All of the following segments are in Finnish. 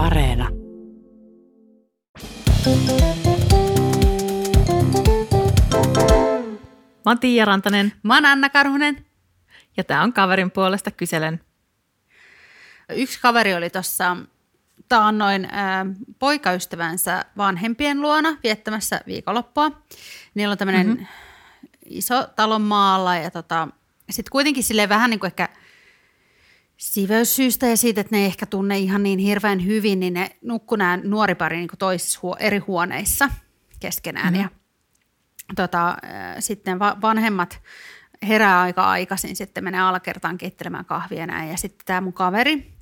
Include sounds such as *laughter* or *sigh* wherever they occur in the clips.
Areena. Mä oon Tiia Rantanen Mä oon Anna Karhunen. ja tää on kaverin puolesta kyselen. Yksi kaveri oli tuossa taannoin ää, poikaystävänsä vanhempien luona viettämässä viikonloppua. Niillä on tämmöinen mm-hmm. iso talon maalla ja tota, sitten kuitenkin sille vähän niin kuin ehkä siveyssyistä ja siitä, että ne ei ehkä tunne ihan niin hirveän hyvin, niin ne nukkui nämä nuori pari niin toisissa huo- eri huoneissa keskenään. Mm-hmm. Ja tota, äh, sitten va- vanhemmat herää aika aikaisin, sitten menee alakertaan keittelemään kahvia näin. Ja sitten tämä mun kaveri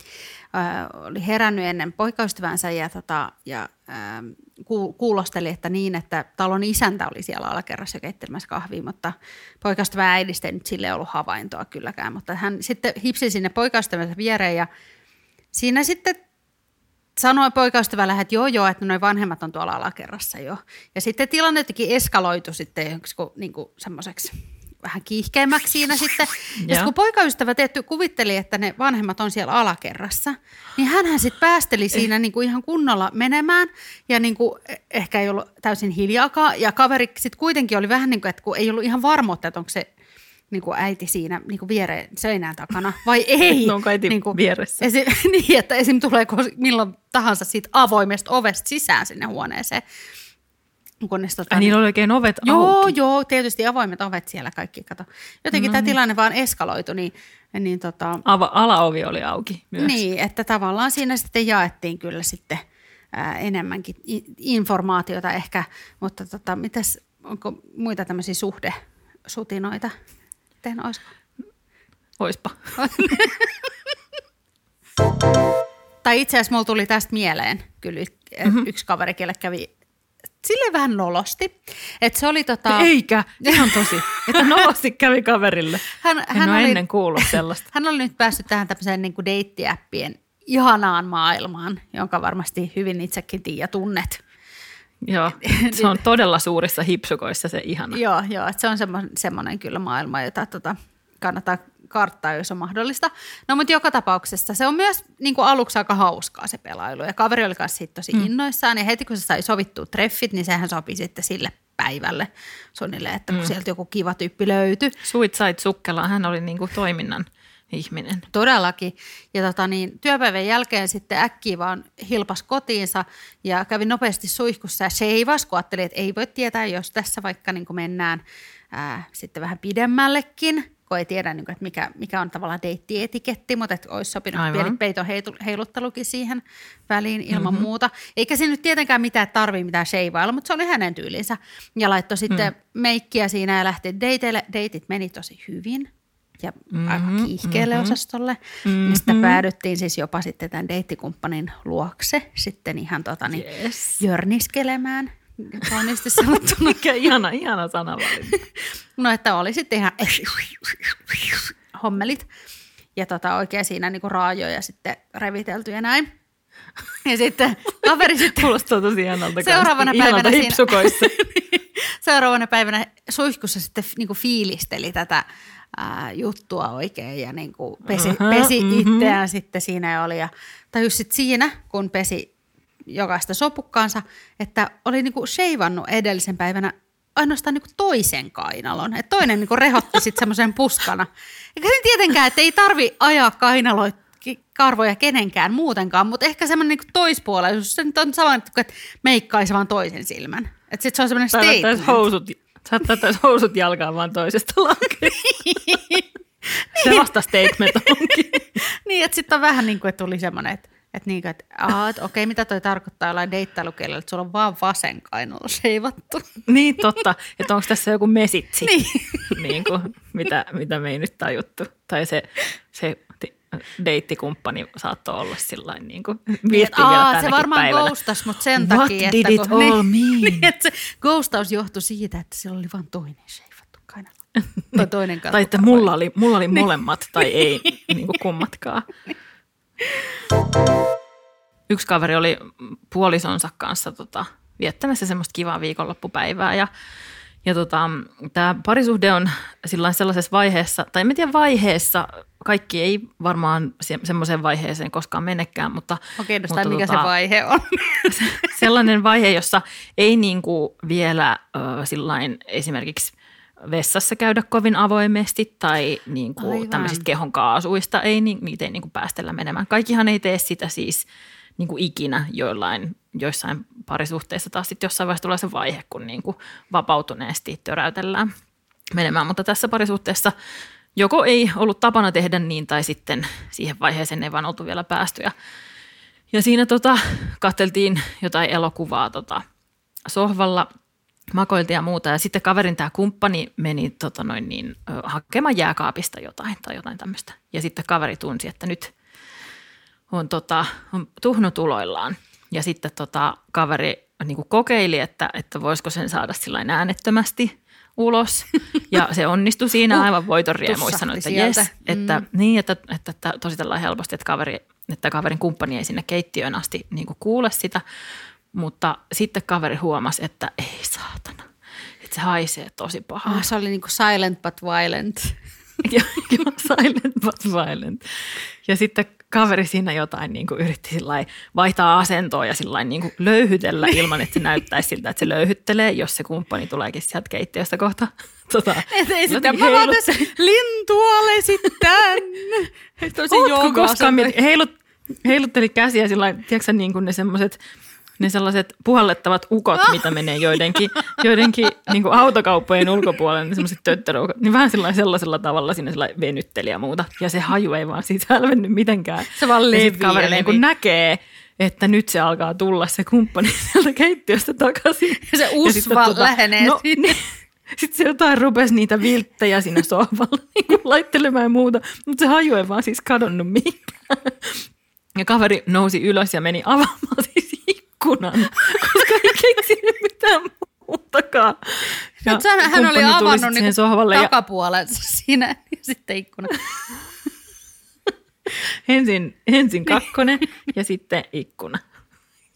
äh, oli herännyt ennen poikaystävänsä ja, tota, ja äh, ku- kuulosteli, että niin, että talon isäntä oli siellä alakerrassa keittelemässä kahvia, mutta poikaystävän äidistä ei nyt sille ollut havaintoa kylläkään. Mutta hän sitten hipsi sinne poikaystävänsä viereen ja siinä sitten sanoi poikaystävällä, että joo joo, että noin vanhemmat on tuolla alakerrassa jo. Ja sitten tilanne jotenkin eskaloitu sitten niin semmoiseksi vähän kiihkeämmäksi siinä sitten. Ja kun poikaystävä tietty kuvitteli, että ne vanhemmat on siellä alakerrassa, niin hänhän sitten päästeli siinä niin kuin ihan kunnolla menemään ja niin kuin ehkä ei ollut täysin hiljaakaan. Ja kaveri sitten kuitenkin oli vähän niin kuin, että kun ei ollut ihan varmuutta, että onko se niin kuin äiti siinä niin kuin viereen seinän takana vai *laughs* ei. Onko äiti niin kuin, vieressä? Esi- *laughs* niin, että esim. tulee milloin tahansa siitä avoimesta ovesta sisään sinne huoneeseen. Kunnes, tota, Ai niillä oli oikein ovet Joo, auki. joo, tietysti avoimet ovet siellä kaikki, kato. Jotenkin no, tämä tilanne vaan eskaloitu, niin, niin, tota, Ava, alaovi oli auki myös. niin, että tavallaan siinä sitten jaettiin kyllä sitten ää, enemmänkin informaatiota ehkä, mutta tota, mitäs, onko muita tämmöisiä suhdesutinoita? Olisiko? Oispa. *laughs* Tai itse asiassa mulla tuli tästä mieleen kyllä mm-hmm. yksi kaveri, kelle kävi silleen vähän nolosti. Että se oli tota... Eikä, ihan tosi. Että nolosti kävi kaverille. Hän, En hän, ole oli, ennen kuullut sellaista. hän oli nyt päässyt tähän tämmöiseen niin deittiäppien ihanaan maailmaan, jonka varmasti hyvin itsekin Tiia tunnet. Joo, se on todella suurissa hipsukoissa se ihana. Joo, joo että se on semmo- semmoinen kyllä maailma, jota tota, kannattaa karttaa, jos on mahdollista. No mutta joka tapauksessa se on myös niin kuin aluksi aika hauskaa se pelailu. Ja kaveri oli kanssa siitä tosi mm. innoissaan. Ja heti kun se sai sovittua treffit, niin sehän sopi sitten sille päivälle suunnilleen, että kun mm. sieltä joku kiva tyyppi löytyi. Suit sait sukkelaan, hän oli niinku toiminnan ihminen. Todellakin. Ja tota niin, työpäivän jälkeen sitten äkkiä vaan hilpas kotiinsa ja kävi nopeasti suihkussa ja seivas, kun ajattelin, että ei voi tietää, jos tässä vaikka niin mennään ää, sitten vähän pidemmällekin, kun ei tiedä, niin kuin, että mikä, mikä on tavallaan deittietiketti, mutta että olisi sopinut Aivan. pieni peiton heiluttelukin siihen väliin ilman mm-hmm. muuta. Eikä se nyt tietenkään mitään tarvii mitään sheivailla, mutta se oli hänen tyylinsä. Ja laittoi sitten mm. meikkiä siinä ja lähti deiteille. Deitit meni tosi hyvin ja mm-hmm, aika kiihkeälle mm-hmm. osastolle. Mm-hmm. Ja sitten päädyttiin siis jopa sitten tämän deittikumppanin luokse sitten ihan tota niin, Yes. jörniskelemään, kauniisti sanottuna. Mikä ihana, ihana sanavalinta. *laughs* No, että oli sitten ihan hommelit ja tota, oikein siinä niinku raajoja sitten revitelty ja näin. Ja sitten kaveri *laughs* sitten Kuulostaa tosi ihanalta. Seuraavana kanssa. Päivänä siinä- hipsukoissa. *laughs* seuraavana päivänä suihkussa sitten niinku fiilisteli tätä ää, juttua oikein ja niinku pesi, pesi mhm. itseään sitten siinä oli. Ja tajus sitten siinä, kun pesi jokaista sopukkaansa, että oli niinku sheivannut edellisen päivänä ainoastaan niinku toisen kainalon. Et toinen niinku rehotti sitten semmoisen puskana. Eikä se tietenkään, että ei tarvi ajaa kainaloit karvoja kenenkään muutenkaan, mutta ehkä semmoinen niinku toispuoleisuus, se nyt on sama, että meikkaisi vaan toisen silmän. Että sitten se on semmoinen statement. housut, sä laittaisi housut jalkaan vaan toisesta lankeesta. *laughs* Se vasta statement onkin. niin, että sitten on vähän niin kuin, että tuli semmoinen, että, että, niin että, aa, että okei, mitä toi tarkoittaa jollain deittailukielellä, että sulla on vaan vasen kainalo seivattu. Niin totta, että onko tässä joku mesitsi, Niin. niin kuin, mitä, mitä me ei nyt tajuttu. Tai se, se ti- deittikumppani saattoi olla sillain niin kuin vietti vielä Aa, se tänäkin varmaan päivänä. ghostas, mutta sen What takia, did että it kun, all mean? *laughs* niin, että se ghostaus johtui siitä, että sillä oli vain toinen seivattu kainalo. Tai toinen Tai että mulla oli, mulla oli molemmat tai ei *laughs* niin kuin kummatkaan. Yksi kaveri oli puolisonsa kanssa tota, viettämässä semmoista kivaa viikonloppupäivää ja, Ja tota, tämä parisuhde on sellaisessa vaiheessa, tai en tiedä vaiheessa, kaikki ei varmaan se, semmoiseen vaiheeseen koskaan menekään, mutta... Okei, mutta mikä tota, se vaihe on? sellainen vaihe, jossa ei niinku vielä äh, sillain esimerkiksi vessassa käydä kovin avoimesti tai niinku Aivan. tämmöisistä kehon kaasuista, ei, niitä ei niinku päästellä menemään. Kaikkihan ei tee sitä siis niinku ikinä joillain, joissain parisuhteissa. Taas sitten jossain vaiheessa tulee se vaihe, kun niinku vapautuneesti töräytellään menemään, mutta tässä parisuhteessa joko ei ollut tapana tehdä niin tai sitten siihen vaiheeseen ei vaan oltu vielä päästy. Ja ja siinä tota, katteltiin jotain elokuvaa tota, sohvalla, makoiltiin ja muuta. Ja sitten kaverin tämä kumppani meni tota noin niin, hakemaan jääkaapista jotain tai jotain tämmöistä. Ja sitten kaveri tunsi, että nyt on, tota, on tuhnu tuloillaan. Ja sitten tota, kaveri niin kuin kokeili, että, että voisiko sen saada sillä äänettömästi ulos. *laughs* Ja se onnistui siinä Uh, aivan voiton riemuissa. tussahti Sanoi, että jes, että, niin, että, että, että tosi tällä helposti, että, kaveri, että kaverin kumppani ei sinne keittiöön asti niin kuin kuule sitä. Mutta sitten kaveri huomasi, että ei saatana, että se haisee tosi pahaa. Ah, se oli niinku silent but violent. *laughs* Ja, silent but violent. Ja sitten kaveri siinä jotain niin kuin yritti vaihtaa asentoa ja sillai niin kuin löyhytellä ilman, että se näyttäisi siltä, että se löyhyttelee, jos se kumppani tuleekin sieltä keittiöstä kohta. *laughs* Tota, Et ei sitä, mä vaan tässä lintualesit tänne. *laughs* Tosi Ootko koskaan heilut, heilutteli käsiä sillä tiedätkö niin kuin ne semmoiset ne sellaiset puhallettavat ukot, mitä menee joidenkin, joidenkin niin kuin autokauppojen ulkopuolelle, ne semmoiset tötteröukot, niin vähän sellaisella, sellaisella tavalla sinne sellainen venytteli ja muuta. Ja se haju ei vaan siitä hälvennyt mitenkään. Se vaan ja leviää, kaveri niin kuin näkee, että nyt se alkaa tulla se kumppani *laughs* sieltä keittiöstä takaisin. Ja se usva lähenee sinne. Sitten se jotain rupesi niitä vilttejä siinä sohvalla *laughs* niin laittelemaan ja muuta, mutta se haju ei vaan siis kadonnut mihinkään. Ja kaveri nousi ylös ja meni avaamaan *laughs* siis ikkunan, *laughs* koska ei keksinyt mitään muutakaan. Ja Nyt hän, hän oli avannut niinku sohvalle ja takapuolensa siinä *laughs* ja sitten ikkuna. *laughs* ensin, ensin kakkonen ja sitten ikkuna.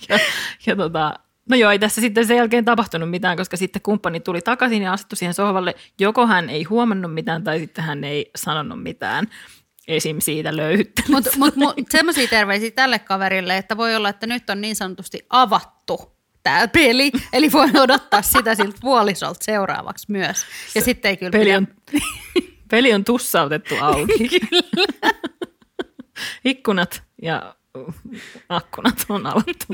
Ja, ja tota, no joo, ei tässä sitten sen jälkeen tapahtunut mitään, koska sitten kumppani tuli takaisin ja asettui siihen sohvalle. Joko hän ei huomannut mitään tai sitten hän ei sanonut mitään esim. siitä löyhyttelystä. Mutta mut, mut, semmoisia terveisiä tälle kaverille, että voi olla, että nyt on niin sanotusti avattu tämä peli, eli voi odottaa sitä siltä puolisolta seuraavaksi myös. Ja sitten ei kyllä Peli pidä- on, peli on tussautettu auki. *laughs* Ikkunat ja akkunat on avattu.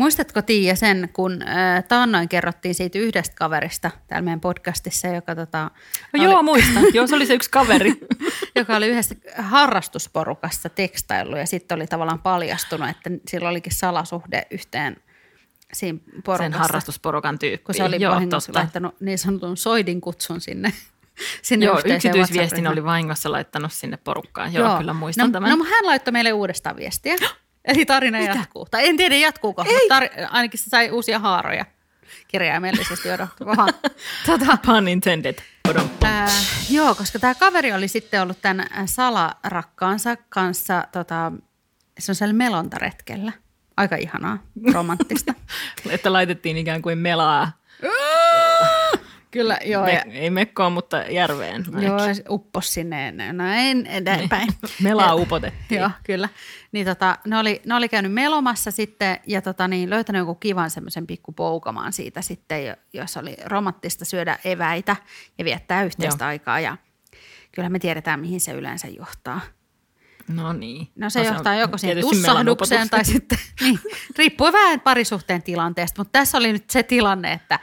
Muistatko Tiia sen, kun äh, taannoin kerrottiin siitä yhdestä kaverista täällä meidän podcastissa, joka, tota, No, joo, muistan. Joo, se oli se yksi kaveri. *laughs* joka oli yhdessä harrastusporukassa tekstaillut ja sitten oli tavallaan paljastunut, että sillä olikin salasuhde yhteen siinä porukassa. Sen harrastusporukan tyyppi. kun se oli joo, vahingossa totta. laittanut niin sanotun soidin kutsun sinne, *laughs* sinne Joo, yksityisviestin oli vahingossa laittanut sinne porukkaan. Joo, joo. kyllä muistan no, tämän. No hän laittoi meille uudestaan viestiä. *gasps* Eli tarina Mitä? jatkuu. Tai en tiedä jatkuuko, mutta tar- ainakin se sai uusia haaroja kirjaimellisesti odottukohan. *laughs* tota, Pun intended. Ää, joo, koska tämä kaveri oli sitten ollut tämän salarakkaansa kanssa tota, semmoisella melontaretkellä. Aika ihanaa, romanttista. *laughs* Että laitettiin ikään kuin melaa. Kyllä, joo. Me, Ja, ei mekkoon, mutta järveen. joo, se uppos sinne näin eteenpäin. *laughs* Melaa upotettiin. Joo, kyllä. Niin tota, ne, oli, ne oli käynyt melomassa sitten ja tota, niin, löytänyt jonkun kivan semmoisen pikku poukamaan siitä sitten, jo- jos oli romanttista syödä eväitä ja viettää yhteistä Joo. aikaa. Ja kyllä me tiedetään, mihin se yleensä johtaa. No niin. No se on johtaa joko siihen tussahdukseen tai sitten, *laughs* niin, riippuu vähän parisuhteen tilanteesta, mutta tässä oli nyt se tilanne, että,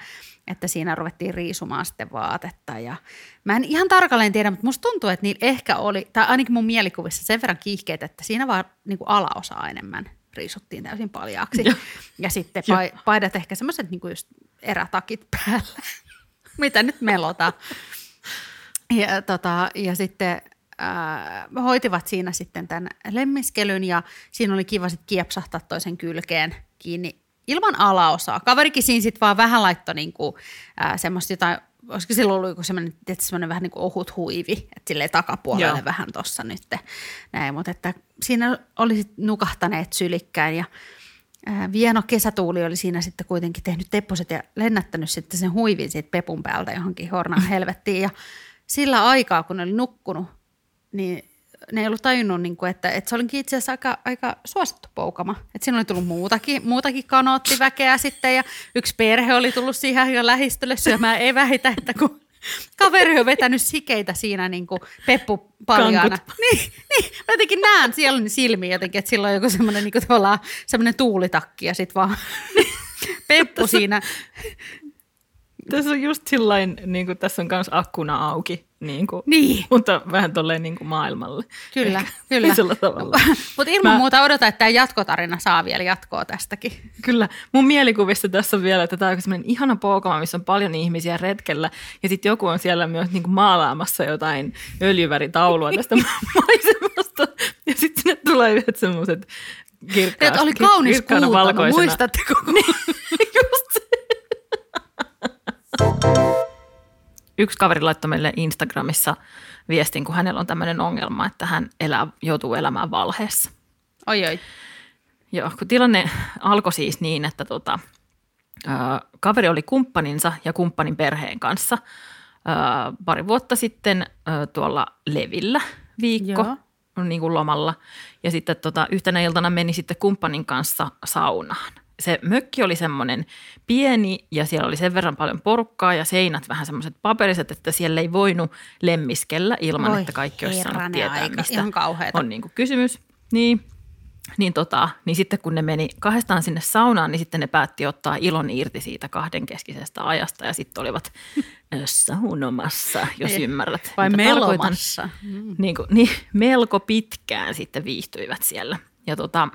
että siinä ruvettiin riisumaan sitten vaatetta ja mä en ihan tarkalleen tiedä, mutta musta tuntuu, että niillä ehkä oli, tai ainakin mun mielikuvissa sen verran kiihkeet, että siinä vaan niin kuin alaosaa enemmän riisuttiin täysin paljaaksi. Joo. Ja sitten pa- paidat ehkä semmoiset niin just erätakit päällä, *laughs* mitä nyt melotaan. Ja, tota, ja sitten ää, hoitivat siinä sitten tämän lemmiskelyn ja siinä oli kiva sitten kiepsahtaa toisen kylkeen kiinni ilman alaosaa. Kaverikin siinä sitten vaan vähän laittoi niinku, ää, semmoista jotain, olisiko silloin ollut joku semmoinen, semmoinen vähän niin kuin ohut huivi, että silleen takapuolelle Joo. vähän tuossa nyt näin, mutta että siinä oli nukahtaneet sylikkäin ja ää, Vieno kesätuuli oli siinä sitten kuitenkin tehnyt tepposet ja lennättänyt sitten sen huivin siitä pepun päältä johonkin hornaan helvettiin. Ja sillä aikaa, kun ne oli nukkunut, niin ne ei ollut tajunnut, niin kuin, että, että se olikin itse asiassa aika, aika suosittu poukama. Että siinä oli tullut muutakin, muutakin kanoottiväkeä sitten ja yksi perhe oli tullut siihen jo lähistölle syömään. Eväitä, että kun kaveri on vetänyt sikeitä siinä niin kuin peppu paljaana. Niin, niin, mä jotenkin näen siellä silmiin jotenkin, että sillä on joku semmoinen niin semmoinen tuulitakki ja sitten vaan *laughs* peppu siinä. tässä on just sillain, niin kuin tässä on myös akkuna auki, niin kuin, Niin. mutta vähän tolleen niin kuin maailmalle. Kyllä, Ehkä kyllä. *laughs* Tavalla. Mutta ilman Mä- muuta odotan, että tämä jatkotarina saa vielä jatkoa tästäkin. Kyllä. Mun mielikuvissa tässä on vielä, että tämä on semmoinen ihana poukama, missä on paljon ihmisiä retkellä. Ja sitten joku on siellä myös niin kuin maalaamassa jotain öljyväritaulua tästä *laughs* maisemasta. Ja sitten sinne tulee yhdet semmoiset kirkkaat, Että oli kaunis kultana, valkoisena. muistatteko? *laughs* Just se. Yksi kaveri laittoi meille Instagramissa viestin, kun hänellä on tämmöinen ongelma, että hän elää, joutuu elämään valheessa. Oi oi. Joo, kun tilanne alkoi siis niin, että tota, ö, kaveri oli kumppaninsa ja kumppanin perheen kanssa ö, pari vuotta sitten ö, tuolla Levillä viikko Joo. niin kuin lomalla. Ja sitten tota, yhtenä iltana meni sitten kumppanin kanssa saunaan. Se mökki oli semmoinen pieni ja siellä oli sen verran paljon porukkaa ja seinät vähän semmoiset paperiset, että siellä ei voinut lemmiskellä ilman, Voi että kaikki olisi saanut tietää, aika, mistä ihan on niin kuin kysymys. Niin, niin, tota, niin sitten kun ne meni kahdestaan sinne saunaan, niin sitten ne päätti ottaa ilon irti siitä kahdenkeskisestä ajasta ja sitten olivat saunomassa, jos Niin. ymmärrät. Vai melomassa. Niin, kuin, niin melko pitkään sitten viihtyivät siellä. Ja tota,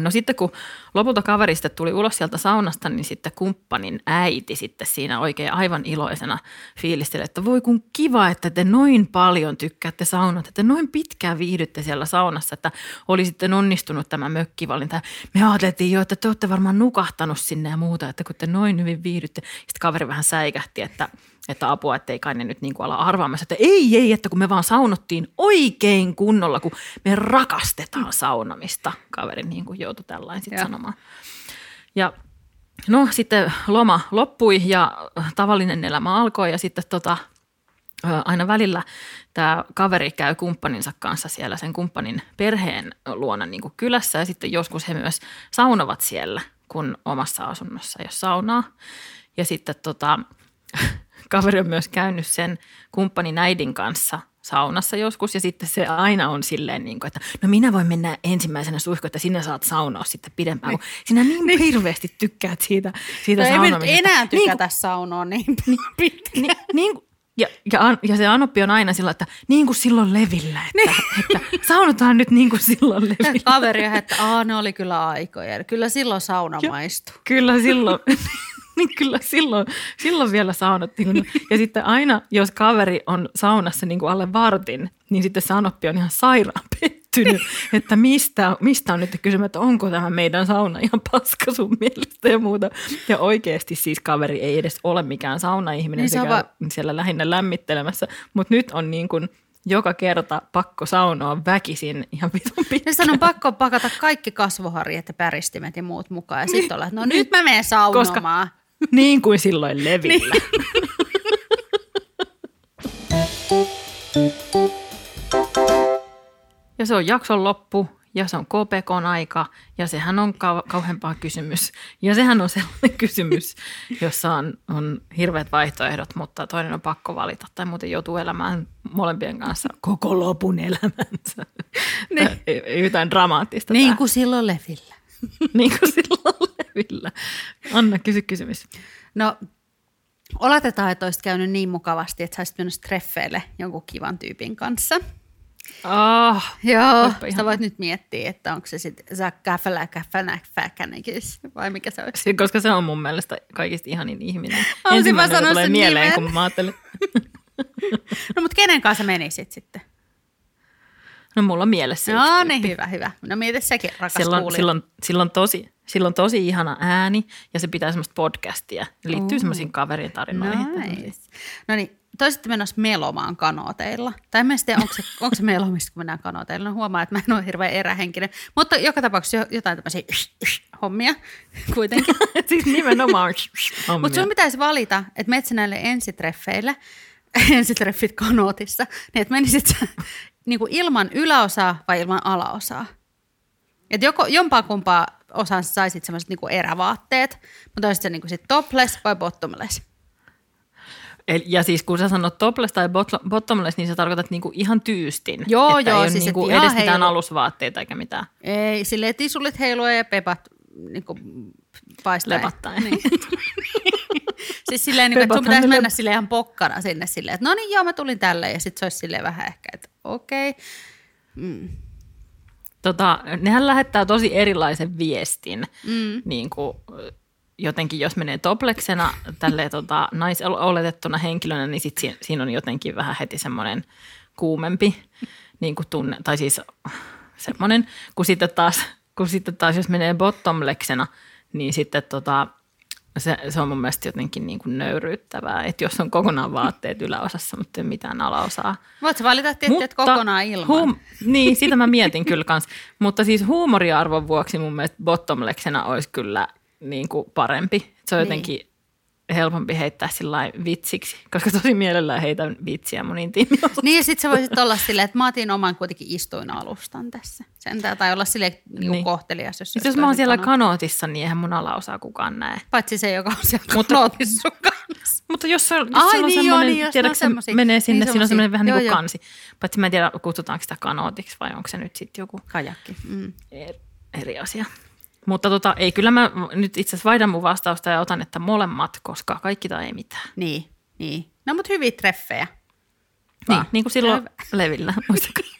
no sitten kun lopulta kaveri sitten tuli ulos sieltä saunasta, niin sitten kumppanin äiti sitten siinä oikein aivan iloisena fiilisteli, että voi kun kiva, että te noin paljon tykkäätte saunat, että noin pitkään viihdytte siellä saunassa, että oli sitten onnistunut tämä mökkivalinta. Me ajateltiin jo, että te olette varmaan nukahtanut sinne ja muuta, että kun te noin hyvin viihdytte. Sitten kaveri vähän säikähti, että että apua, ettei kai ne nyt niin kuin ala arvaamassa, että ei, ei, että kun me vaan saunottiin oikein kunnolla, kun me rakastetaan saunomista. Kaveri niin kuin joutui tällainen sitten sanomaan. Ja no sitten loma loppui ja tavallinen elämä alkoi ja sitten tota, aina välillä tämä kaveri käy kumppaninsa kanssa siellä sen kumppanin perheen luona niin kuin kylässä ja sitten joskus he myös saunovat siellä, kun omassa asunnossa ei ole saunaa. Ja sitten tota, kaveri on myös käynyt sen kumppanin äidin kanssa saunassa joskus ja sitten se aina on silleen, niin kuin, että no minä voin mennä ensimmäisenä suihkuun, että sinä saat saunoa sitten pidempään, kun sinä niin hirveästi tykkäät siitä, siitä No ei nyt enää Niin tykätä saunoa *laughs* niin pitkään. Ni, niin, ja, ja, An- ja se Anoppi on aina sillä, että niin kuin silloin levillä, että, että saunotaan nyt niin kuin silloin *laughs* levillä. Kaveri, että Aa, ne oli kyllä aikoja. Kyllä silloin sauna maistuu. Kyllä silloin, *laughs* *laughs* niin kyllä silloin, silloin vielä saunottiin. *laughs* Ja sitten aina, jos kaveri on saunassa niin kuin alle vartin, niin sitten se Anoppi on ihan sairaan pettynyt, *laughs* että mistä, mistä on nyt kysymys, että onko tämä meidän sauna ihan paska sun mielestä ja muuta. Ja oikeasti siis kaveri ei edes ole mikään saunaihminen, Niin niin se va- siellä lähinnä lämmittelemässä, mutta nyt on niin kuin joka kerta pakko saunoa väkisin ihan vitun Ja pitkään. on pakko pakata kaikki kasvoharjat ja päristimet ja muut mukaan. Ja sitten olla, että no nyt mä menen saunomaan. Niin kuin silloin levillä. *laughs* Ja se on jakson loppu ja se on KPKn aika ja sehän on kau- kauheampaa kysymys. Ja sehän on sellainen *laughs* kysymys, jossa on, on hirveät vaihtoehdot, mutta toinen on pakko valita tai muuten joutuu elämään molempien kanssa koko lopun elämänsä. niin. Jotain dramaattista. Niin tää. kuin silloin Levillä. *laughs* niin kuin silloin levillä. Anna, kysy kysymys. No, oletetaan, että olisit käynyt niin mukavasti, että sä olisit mennyt treffeille jonkun kivan tyypin kanssa. Ah, Joo, Oispa sä voit nyt miettiä, että onko se sitten Gaffala, Fäkänekis, vai mikä se olisi. Koska se on mun mielestä kaikista ihanin ihminen. *laughs* mä Ensimmäinen, sanoa tulee sen mieleen, nimen. kun mä ajattelin. *laughs* No, mutta kenen kanssa menisit sitten? No mulla on mielessä No niin, hyvä, hyvä. No mieti sekin, rakas Silloin, kuulija. silloin, silloin, tosi, silloin tosi ihana ääni ja se pitää semmoista podcastia. Liittyy Oo. semmoisiin kaverin tarinoihin. Nice. No niin, te olisitte menossa melomaan kanooteilla. Tai en tiedä, onko se, *laughs* onko se melomista, kun mennään kanooteilla. No huomaa, että mä en ole hirveän erähenkinen. Mutta joka tapauksessa jotain tämmöisiä *laughs* hommia kuitenkin. *laughs* siis nimenomaan Mutta sun pitäisi valita, että menet näille ensitreffeille, ensitreffit kanootissa, niin että menisit sä niin kuin ilman yläosaa vai ilman alaosaa. Et joko, jompaa kumpaa osaan saisit semmoiset niin erävaatteet, mutta olisit se niin kuin sit topless vai bottomless. Eli, ja siis kun sä sanot topless tai bottomless, niin sä tarkoitat niinku ihan tyystin. Joo, että joo. Ei siis niinku edes mitään heilu- alusvaatteita eikä mitään Ei, silleen tisulit heilua ja pepat niin kuin paistaa. lepattaen. Niin. siis silleen, niin kuin, että sun pitäisi mennä silleen ihan pokkana sinne silleen, että no niin joo, mä tulin tälle ja sitten se olisi silleen vähän ehkä, että okei. Okay. Tota, nehän lähettää tosi erilaisen viestin. Mm. Niin kuin, jotenkin jos menee topleksena tälle tota, naisoletettuna henkilönä, niin sit siinä, siinä on jotenkin vähän heti semmoinen kuumempi niin kuin tunne, tai siis semmoinen, kun sitten taas, kun sitten taas jos menee bottomleksena, niin sitten tota, se, se on mun mielestä jotenkin niin kuin nöyryyttävää, että jos on kokonaan vaatteet yläosassa, mutta ei mitään alaosaa. Voit valita tietysti, että kokonaan ilman. Hum, niin, sitä mä mietin kyllä kans. Mutta siis huumoriarvon vuoksi mun mielestä bottomleksena olisi kyllä niin kuin parempi. Se on Niin. jotenkin helpompi heittää sillä vitsiksi, koska tosi mielellään heitän vitsiä mun intiimiosassa. Niin ja sitten sä voisit olla silleen, että mä otin oman kuitenkin istuinalustan tässä. Sentään, tai olla silleen niin Niin. kohtelias. Jos, Sitten jos mä oon siellä kanootissa, niin eihän mun alaosaa kukaan näe. Paitsi se, joka on siellä Mutta- kanootissa sun kanssa. Mutta jos, on, jos Ai on niin, joo, semmoinen, niin, jos tiedätkö, se semmosia. menee sinne, Niin, siinä on semmoinen vähän semmosia. niin kuin Joo, joo. kansi. Paitsi mä en tiedä, kutsutaanko sitä kanootiksi vai onko se nyt sitten joku Kajakki. Mm. er- eri asia. Mutta tota, ei, kyllä mä nyt itse asiassa vaihdan mun vastausta ja otan, että molemmat, koska kaikki tai ei mitään. Niin, niin. No mutta hyviä treffejä. Niin, Vaan. Niin, niin kuin silloin Hyvä. *laughs* Levillä, muistakaa. *laughs*